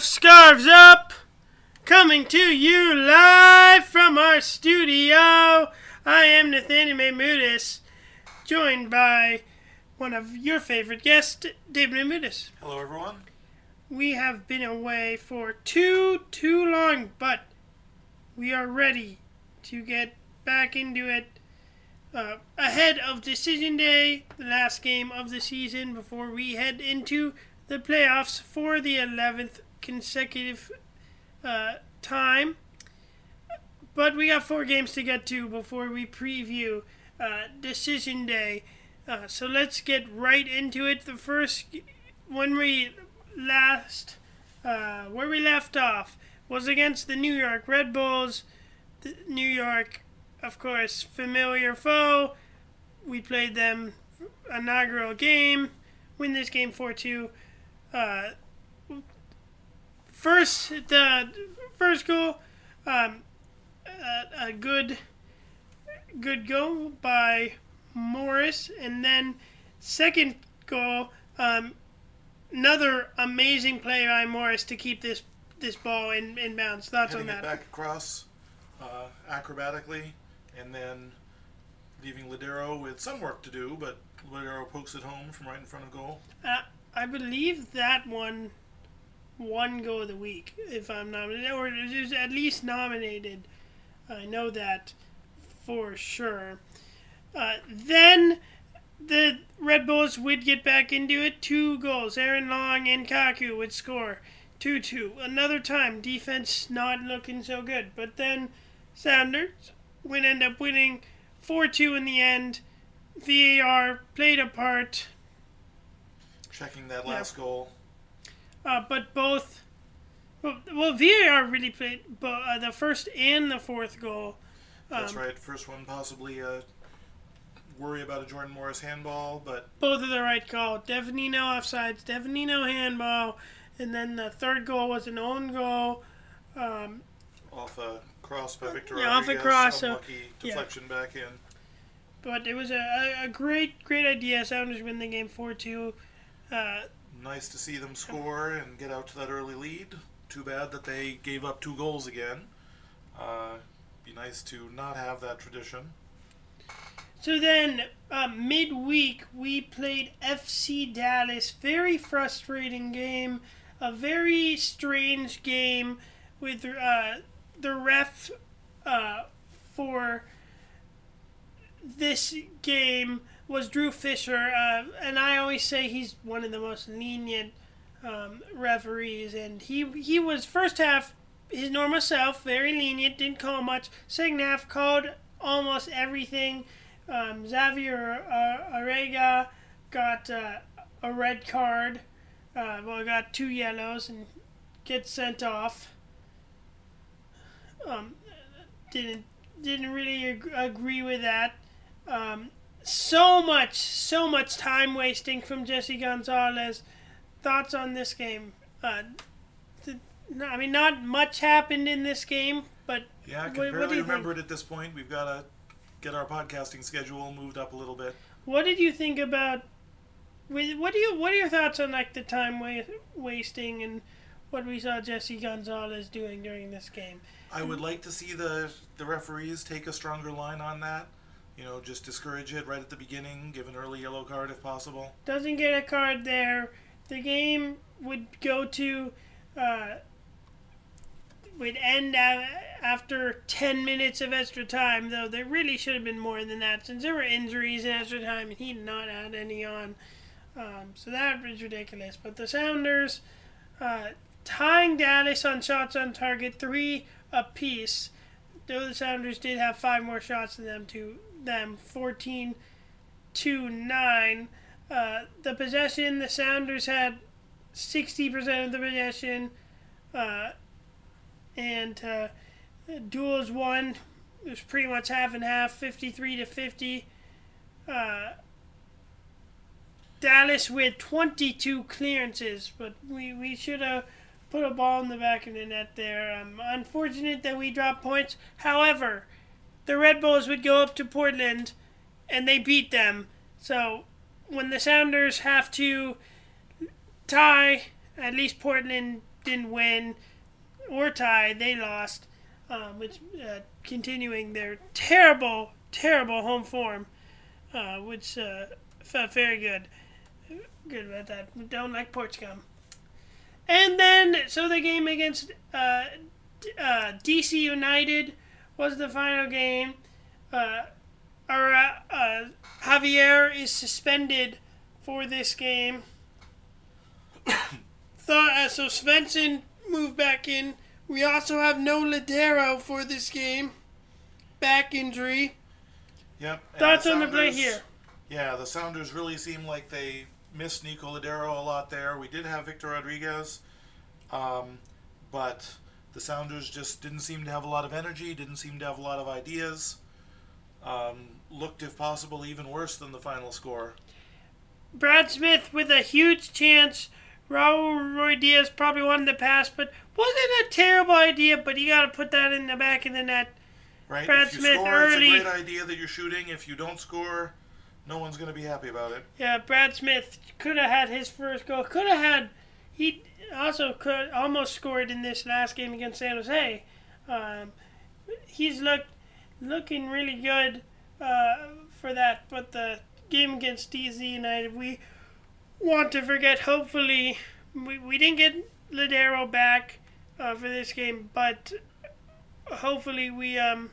of Scarves Up, coming to you live from our studio. I am Nathaniel Mahmoudis, joined by one of your favorite guests, David Mahmoudis. Hello, everyone. We have been away for too, too long, but we are ready to get back into it uh, ahead of Decision Day, the last game of the season, before we head into the playoffs for the 11th consecutive uh, time. But we got four games to get to before we preview uh, Decision Day. Uh, so let's get right into it. The first, when we last, uh, where we left off, was against the New York Red Bulls. The New York of course, familiar foe. We played them inaugural game, win this game 4 2. Uh, first, the first goal, um, a, a good, good goal by Morris, and then second goal, um, another amazing play by Morris to keep this this ball in, in bounds. Thoughts Heading on it that? back across uh, acrobatically, and then leaving Lodeiro with some work to do, but Lodeiro pokes it home from right in front of goal. Uh, I believe that one one goal of the week, if I'm nominated, or is at least nominated. I know that for sure. Uh, then the Red Bulls would get back into it. Two goals. Aaron Long and Kaku would score 2 2. Another time, defense not looking so good. But then Sounders would end up winning 4 2 in the end. VAR played a part. Checking that last goal. Uh, but both, well, well, VAR really played bo- uh, the first and the fourth goal. That's Um, right. First one possibly uh, worry about a Jordan Morris handball, but Both of the right call. Definitely no offsides. Definitely no handball. And then the third goal was an own goal. Um, off a cross by Victor Yeah, off a Rodriguez. cross, so- Unlucky yeah. deflection back in. but it was a, a, a great, great idea. Sounders win the game 4 2. Uh, Nice to see them score and get out to that early lead. Too bad that they gave up two goals again. Uh, be nice to not have that tradition. So then, uh, midweek, we played FC Dallas. Very frustrating game. A very strange game with uh, the ref uh, for this game was Drew Fischer. Uh, and I always say he's one of the most lenient um, referees. And he, he was, first half, his normal self, very lenient, didn't call much. Second half, called almost everything. Um, Xavier uh, Arreaga got uh, a red card. Uh, well, got two yellows and gets sent off. Um, didn't didn't really ag- agree with that. Um, so much, so much time wasting from Jesse Gonzalez. Thoughts on this game? Uh, th- no, I mean, not much happened in this game, but Yeah, I can What- barely remember it at this point. We've got to get our podcasting schedule moved up a little bit. What did you think about? with- What do you? What are your thoughts on like the time wa- wasting and what we saw Jesse Gonzalez doing during this game? I would like to see the the referees take a stronger line on that. You know, just discourage it right at the beginning, give an early yellow card if possible. Doesn't get a card there. The game would go to. Uh, would end after 10 minutes of extra time, though there really should have been more than that since there were injuries in extra time and he did not add any on. Um, so that was ridiculous. But the Sounders uh, tying Dallas on shots on target, three apiece. Though the Sounders did have five more shots than them to them, 14 to 9. Uh, the possession, the Sounders had 60% of the possession. Uh, and uh, duels won. It was pretty much half and half, 53 to 50. Uh, Dallas with 22 clearances, but we, we should have put a ball in the back of the net there. Um, unfortunate that we dropped points. However, the Red Bulls would go up to Portland and they beat them. So when the Sounders have to tie. At least Portland didn't win or tie. They lost, um, which uh, continuing their terrible, terrible home form, uh, which uh, felt very good. Good about that. Don't like Portland. And then, so the game against uh, uh, DC United was the final game. Uh, our, uh, Xavier is suspended for this game. Thought uh, so. Svensson moved back in. We also have no Lodeiro for this game. Back injury. Yep. Thoughts on the play here? Yeah, the Sounders really seem like they missed Nico Lodeiro a lot there. We did have Victor Rodriguez, um, but the Sounders just didn't seem to have a lot of energy, didn't seem to have a lot of ideas. Um, looked, if possible, even worse than the final score. Brad Smith with a huge chance. Raul Ruidiaz probably wanted to pass, but wasn't a terrible idea. But you got to put that in the back of the net. Right? Brad if you Smith score, early. it's a great idea that you're shooting. If you don't score, no one's going to be happy about it. Yeah, Brad Smith could have had his first goal. Could have had. He also could almost scored in this last game against San Jose. Um, he's looked looking really good uh, for that. But the game against DC United, we want to forget. Hopefully, we, we didn't get Lodeiro back uh, for this game, but hopefully we um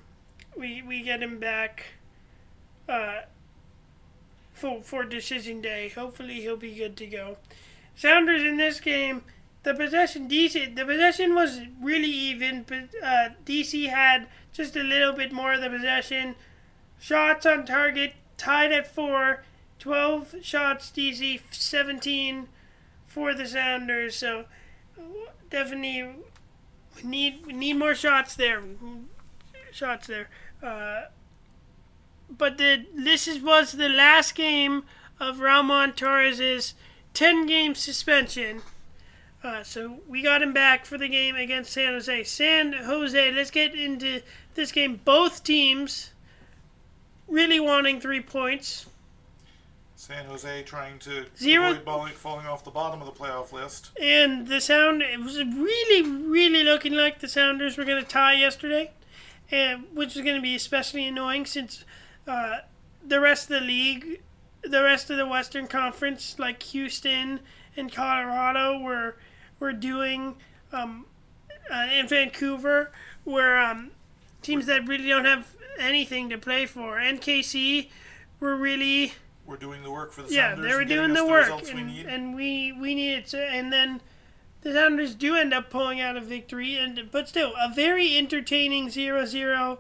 we we get him back. Uh, for for decision day. Hopefully he'll be good to go. Sounders in this game, the possession DC the possession was really even, uh, DC had just a little bit more of the possession. Shots on target tied at four. 12 shots DC, 17 for the Sounders. So definitely we need we need more shots there. Shots there. Uh, but the this is, was the last game of Roman Torres's 10 game suspension. Uh, so we got him back for the game against San Jose. San Jose, let's get into this game. Both teams really wanting three points. San Jose trying to Zero- avoid balling, falling off the bottom of the playoff list. And the sound it was really, really looking like the Sounders were going to tie yesterday, and which was going to be especially annoying since uh, the rest of the league, the rest of the Western Conference, like Houston and Colorado, were were doing, um, uh, in Vancouver, were um, teams that really don't have anything to play for. And KC were really We're doing the work for the yeah, Sounders. they were doing the the work, results we and, need. and we we needed to, and then the Sounders do end up pulling out a victory, and but still a very entertaining 0-0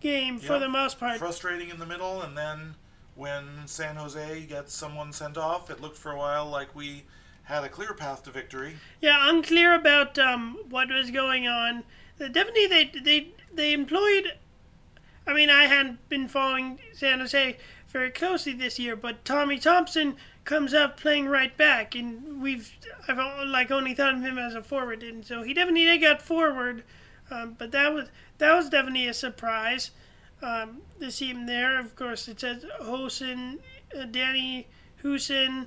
game for the most part. frustrating in the middle, and then when San Jose gets someone sent off, it looked for a while like we had a clear path to victory. Yeah, unclear about um, what was going on. Uh, Definitely, they they they employed. I mean, I hadn't been following San Jose very closely this year, but Tommy Thompson comes up playing right back, and we've I've like only thought of him as a forward, and so he definitely got forward. Um, but that was that was definitely a surprise um, see him there. Of course, it says Hoesen, uh, Danny Hoesen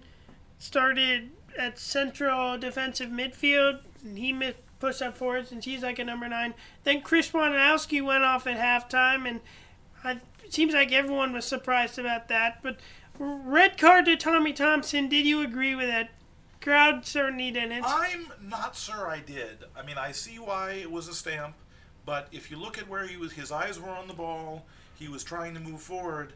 started at central defensive midfield, and he mi- pushed up forward since he's like a number nine. Then Chris Wondolowski went off at halftime, and I, it seems like everyone was surprised about that. But red card to Tommy Thompson. Did you agree with that? Crowd certainly didn't. I'm not sure I did. I mean, I see why it was a stamp, but if you look at where he was, his eyes were on the ball. He was trying to move forward.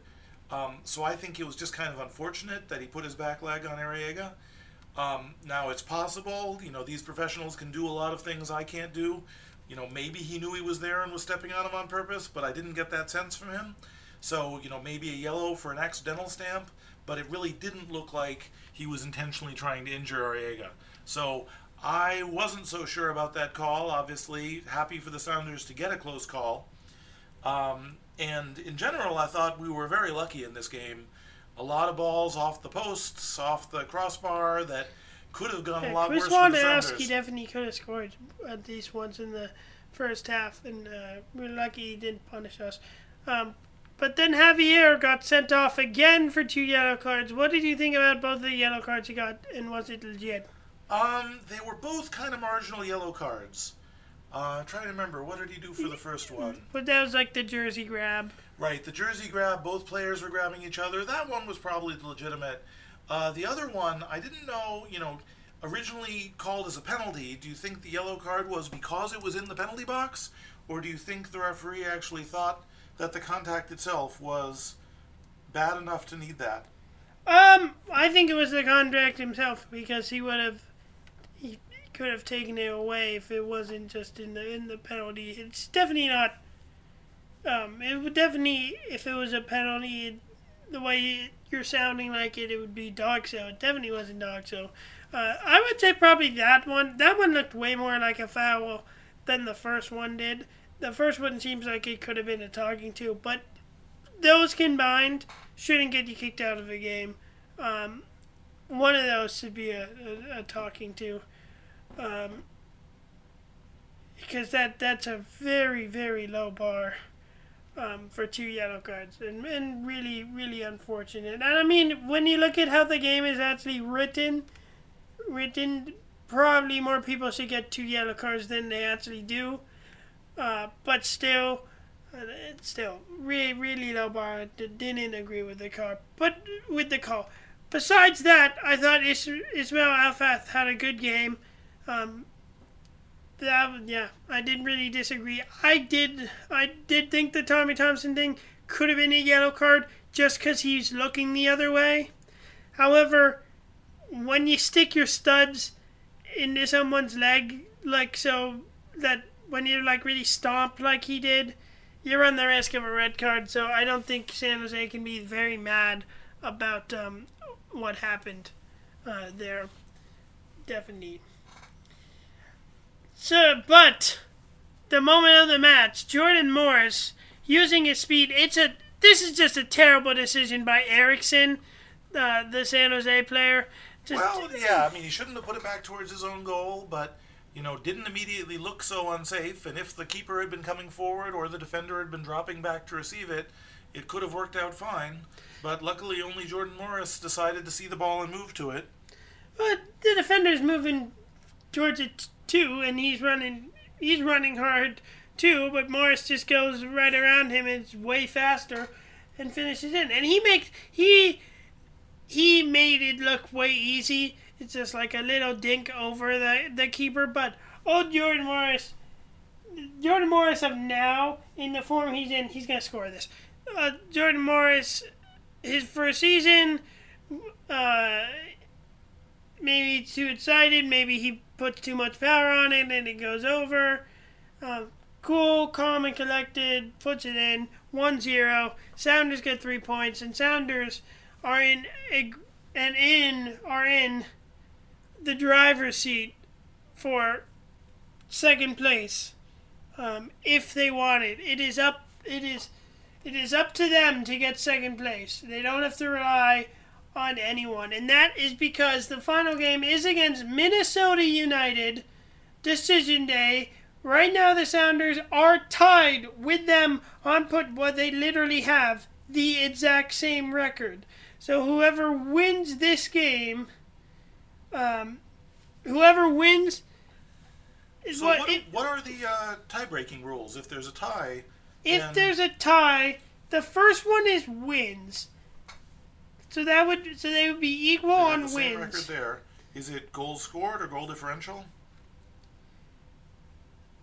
Um, so I think it was just kind of unfortunate that he put his back leg on Arreaga. Um, now it's possible, you know, these professionals can do a lot of things I can't do. You know, maybe he knew he was there and was stepping on him on purpose, but I didn't get that sense from him. So, you know, maybe a yellow for an accidental stamp, but it really didn't look like he was intentionally trying to injure Arreaga. So I wasn't so sure about that call. Obviously, happy for the Sounders to get a close call. Um, and in general, I thought we were very lucky in this game. A lot of balls off the posts, off the crossbar that could have gone a lot Chris worse for the Wondolowski Sounders. definitely could have scored at least once in the first half, and uh, we're lucky he didn't punish us. Um, but then Xavier got sent off again for two yellow cards. What did you think about both of the yellow cards he got, and was it legit? Um, they were both kind of marginal yellow cards. Uh, I'm trying to remember what did he do for the first one. But that was like the jersey grab. Right, the jersey grab. Both players were grabbing each other. That one was probably legitimate. Uh, the other one, I didn't know. You know, originally called as a penalty. Do you think the yellow card was because it was in the penalty box, or do you think the referee actually thought that the contact itself was bad enough to need that? Um, I think it was the contract himself because he would have could have taken it away if it wasn't just in the in the penalty. It's definitely not. Um, it would definitely if it was a penalty, it, the way you're sounding like it, it would be dog show. It definitely wasn't dog show. Uh, I would say probably that one. That one looked way more like a foul than the first one did. The first one seems like it could have been a talking to, but those combined shouldn't get you kicked out of a game. Um, one of those should be a, a, a talking to. Um, because that that's a very very low bar um, for two yellow cards and, and really really unfortunate. And I mean when you look at how the game is actually written written probably more people should get two yellow cards than they actually do. Uh, but still uh, it's still really really low bar. Didn't agree with the call. But with the call. Besides that I thought Is- Ismail Elfath had a good game um, that yeah, I didn't really disagree. I did I did think the Tommy Thompson thing could have been a yellow card just because he's looking the other way. However, when you stick your studs into someone's leg like so that when you like really stomp like he did, you run the risk of a red card. So I don't think San Jose can be very mad about um, what happened uh, there. Definitely. So, but the moment of the match, Jordan Morris using his speed. It's a this is just a terrible decision by Eriksson, uh, the San Jose player. Just, Well, yeah, I mean, he shouldn't have put it back towards his own goal, but, you know, didn't immediately look so unsafe. And if the keeper had been coming forward or the defender had been dropping back to receive it, it could have worked out fine. But luckily, only Jordan Morris decided to see the ball and move to it. but the defender's moving towards it too, and he's running. He's running hard too, but Morris just goes right around him. It's way faster, and finishes in. And he makes he he made it look way easy. It's just like a little dink over the the keeper. But old Jordan Morris, Jordan Morris of now in the form he's in, he's gonna score this. Uh, Jordan Morris, his first season, uh, maybe too excited. Maybe he puts too much power on it and it goes over. Uh, cool, calm, and collected. Puts it in 1-0. Sounders get three points, and Sounders are in a, and in are in the driver's seat for second place. Um, if they want it, it is up. It is. It is up to them to get second place. They don't have to rely on anyone. And that is because the final game is against Minnesota United, decision day. Right now, the Sounders are tied with them on put what they literally have the exact same record. So whoever wins this game, um, whoever wins is So, what. what, it- what are the uh, tie breaking rules? If there's a tie, if then- there's a tie, the first one is wins. So that would so they would be equal they on the same record there. Is it goals scored or goal differential?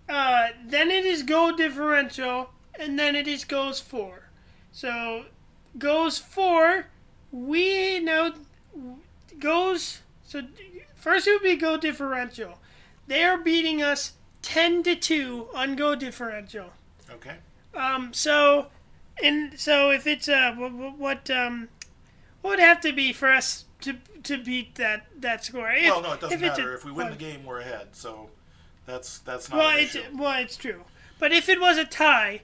Uh, then it is goal differential, and then it is goals for. So goals for, we know goals. So first it would be goal differential. They are beating us ten to two on goal differential. Okay. Um, so, and so if it's uh, what, what um, what would have to be for us to to beat that that score? If, well, no, it doesn't if it's a- matter. if we win the game, we're ahead. So that's that's not well, it's well, it's true. But if it was a tie,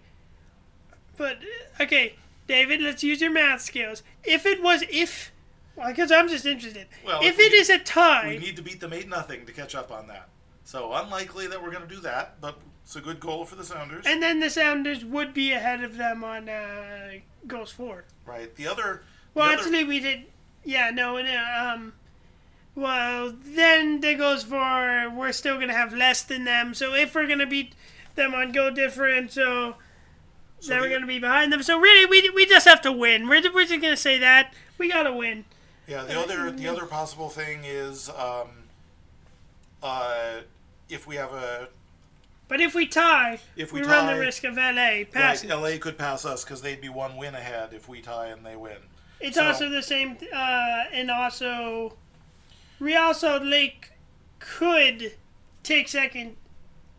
but okay, David, let's use your math skills. If it was if, because I'm just interested. Well, if if it do- is a tie, We need to beat them eight nothing to catch up on that. So unlikely that we're going to do that, but it's a good goal for the Sounders. and then the Sounders would be ahead of them on uh, goals for. right. The other. Well, other- actually, we did. Yeah, no, no. Um, well, then that goes for we're still gonna have less than them. So if we're gonna beat them on goal differential, So then we're gonna be behind them. So really, we, we just have to win. We're, we're just gonna say that we gotta win. Yeah, the other the other possible thing is um, uh, if we have a But if we tie, If we, we run the risk of LA passing. right, LA could pass us because they'd be one win ahead if we tie and they win. It's So- also the same, uh, and also Real Salt Lake could take second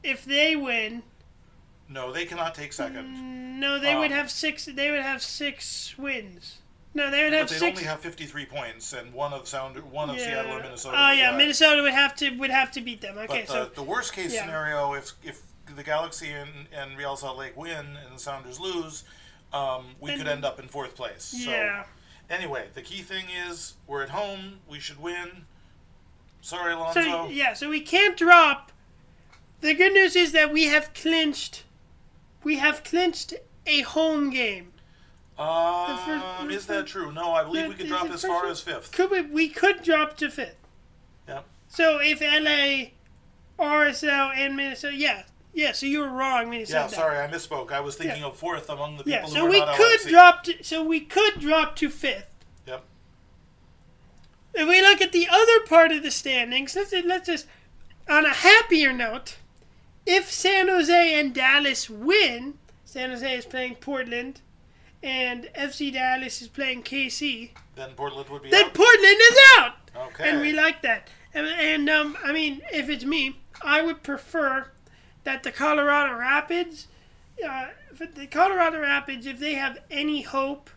if they win. No, they cannot take second. No, they would Um, have six. They would have six wins. No, they would have. But they'd six. only have 53 points, and one of Sound, one of Seattle or Minnesota. Oh would yeah. Minnesota would have to would have to beat them. Okay, But the, so the worst case yeah. scenario, if if the Galaxy and, and Real Salt Lake win and the Sounders lose, um, we could end up in fourth place. yeah. Anyway, the key thing is we're at home. We should win. Sorry, So yeah, so we can't drop. The good news is that we have clinched. We have clinched a home game. Um, first- is that true? No, I believe the- we could drop as far as fifth. Could we? We could drop to fifth. Yep. So if LA, RSL, and Minnesota, yeah, yeah. So you were wrong when you Yeah, said that. sorry, I misspoke. I was thinking of fourth among the people Yeah, who so we not could LFC. drop. To, so we could drop to fifth. Yep. If we look at the other part of the standings, let's let's just on a happier note. If San Jose and Dallas win, San Jose is playing Portland, and FC Dallas is playing KC. Then Portland would be Then out. Portland is out. Okay. And we like that. And, and um, I mean, if it's me, I would prefer that the Colorado Rapids, uh, the Colorado Rapids, if they have any hope,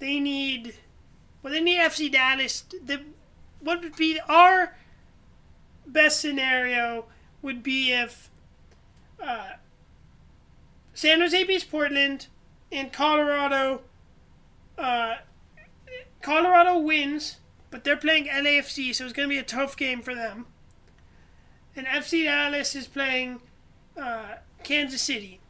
they need, well, they need FC Dallas. The, what would be our best scenario would be if uh, San Jose beats Portland and Colorado, uh, Colorado wins but they're playing LAFC, so it's going to be a tough game for them. And FC Dallas is playing uh, Kansas City.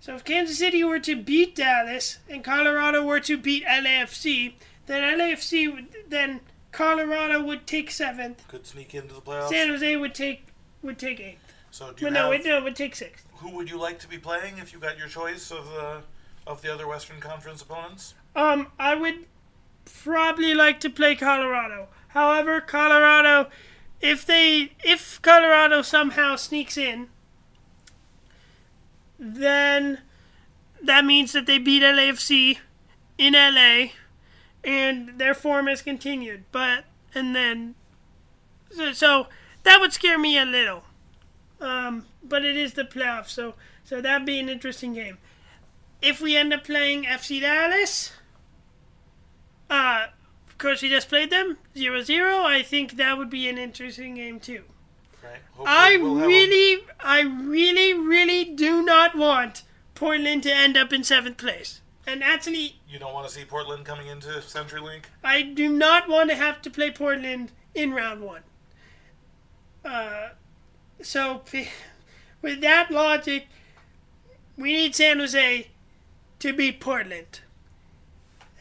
So if Kansas City were to beat Dallas and Colorado were to beat LAFC, then LAFC would, then Colorado would take seventh. Could sneak into the playoffs. San Jose would take would take eighth. so do you no, have, it, no, it would take sixth. who would you like to be playing if you got your choice of the of the other Western Conference opponents? Um, I would probably like to play Colorado. However, Colorado, if they if Colorado somehow sneaks in, then that means that they beat LAFC in LA, and their form has continued. But and then, so, so that would scare me a little. Um, but it is the playoffs, so so that'd be an interesting game. If we end up playing FC Dallas, uh, of course, we just played them 0 0. I think that would be an interesting game, too. Right. I we'll really, I really, really do not want Portland to end up in seventh place. And actually, you don't want to see Portland coming into CenturyLink. I do not want to have to play Portland in round one. Uh, so, with that logic, we need San Jose to beat Portland.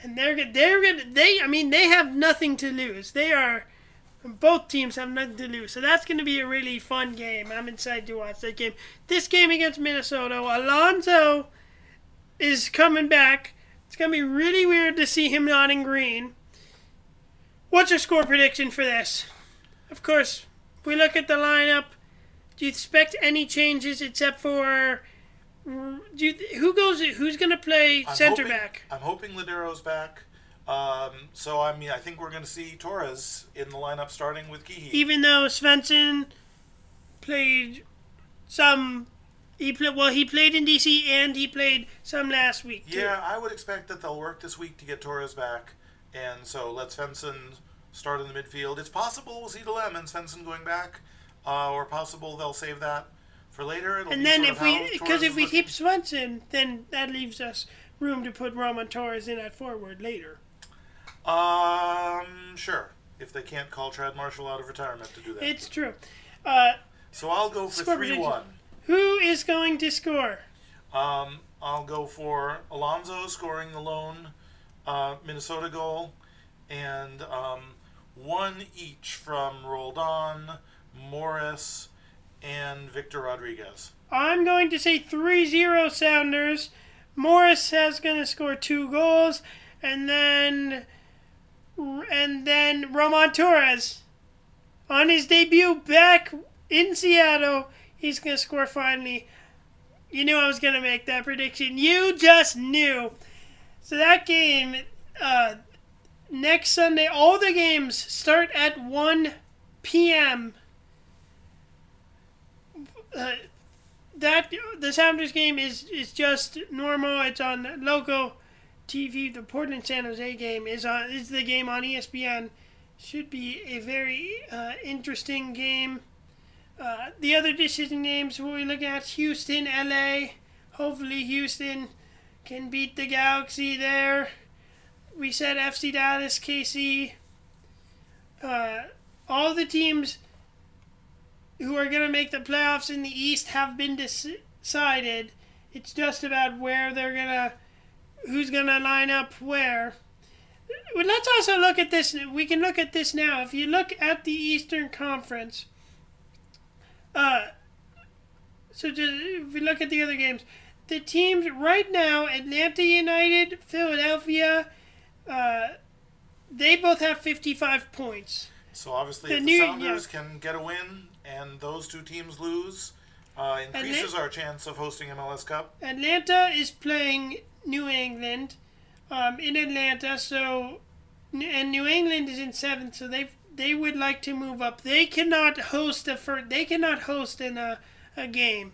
And they're they're gonna, they, I mean, they have nothing to lose. They are, both teams have nothing to lose. So that's gonna be a really fun game. I'm excited to watch that game. This game against Minnesota, Alonso is coming back. It's gonna be really weird to see him not in green. What's your score prediction for this? Of course, we look at the lineup. Do you expect any changes except for do you, who goes? Who's gonna play I'm center hoping- back? I'm hoping Lodeiro's back. Um, so I mean, I think we're going to see Torres in the lineup starting with Kee-hee. Even though Svensson played some, he played well. He played in DC and he played some last week. Too. Yeah, I would expect that they'll work this week to get Torres back, and so let Svensson start in the midfield. It's possible we'll see Delem and Svensson going back, uh, or possible they'll save that for later. It'll And then if we, because if we keep Svensson, then that leaves us room to put Roman Torres in at forward later. Um, sure, if they can't call Chad Marshall out of retirement to do that. It's true. Uh, so I'll go for Score three prediction. one. who is going to score? Um, I'll go for Alonso scoring the lone uh, Minnesota goal, and um, one each from Roldan, Morris, and Victor Rodriguez. I'm going to say 3 0 Sounders. Morris has going to score two goals, and then and then Roman Torres on his debut back in Seattle, he's going to score finally. You knew I was going to make that prediction. You just knew. So that game, uh, next Sunday, all the games start at 1 p.m. Uh, that the Sounders game is is just normal. It's on local TV. The Portland San Jose game is on is the game on ESPN. Should be a very uh, interesting game. Uh, the other decision games we look at Houston, LA. Hopefully Houston can beat the Galaxy there. We said FC Dallas, KC. Uh, all the teams who are going to make the playoffs in the East have been decided. It's just about where they're going to, who's going to line up where. Well, let's also look at this. We can look at this now. If you look at the Eastern Conference, uh, so just, if we look at the other games, the teams right now, Atlanta United, Philadelphia, uh, they both have 55 points. So obviously, the if the New, Sounders yeah. can get a win and those two teams lose, uh, increases Atla- our chance of hosting MLS Cup. Atlanta is playing New England um, in Atlanta, so and New England is in seventh, so they they would like to move up. They cannot host a first. They cannot host in a, a game.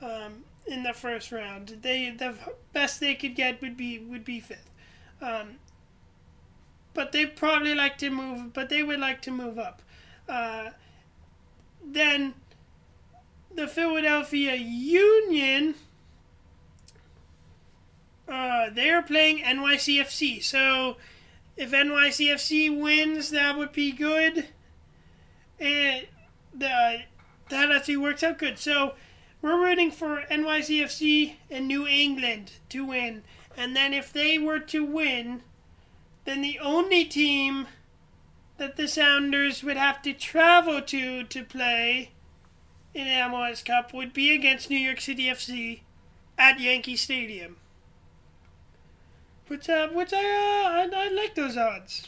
Um, in the first round. They the best they could get would be would be fifth. Um, but they probably like to move. But they would like to move up. Uh, then the Philadelphia Union. Uh, they are playing NYCFC. So if NYCFC wins, that would be good. And the, that actually works out good. So we're rooting for NYCFC and New England to win. And then if they were to win, then the only team that the Sounders would have to travel to to play in MLS Cup would be against New York City FC at Yankee Stadium. Which, uh, which I, uh, I, I like those odds.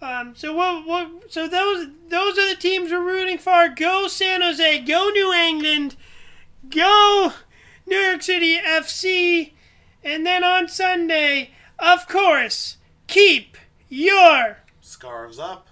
Um, so what, what? So those those are the teams we're rooting for. Go San Jose. Go New England. Go New York City FC. And then on Sunday, of course, keep your scarves up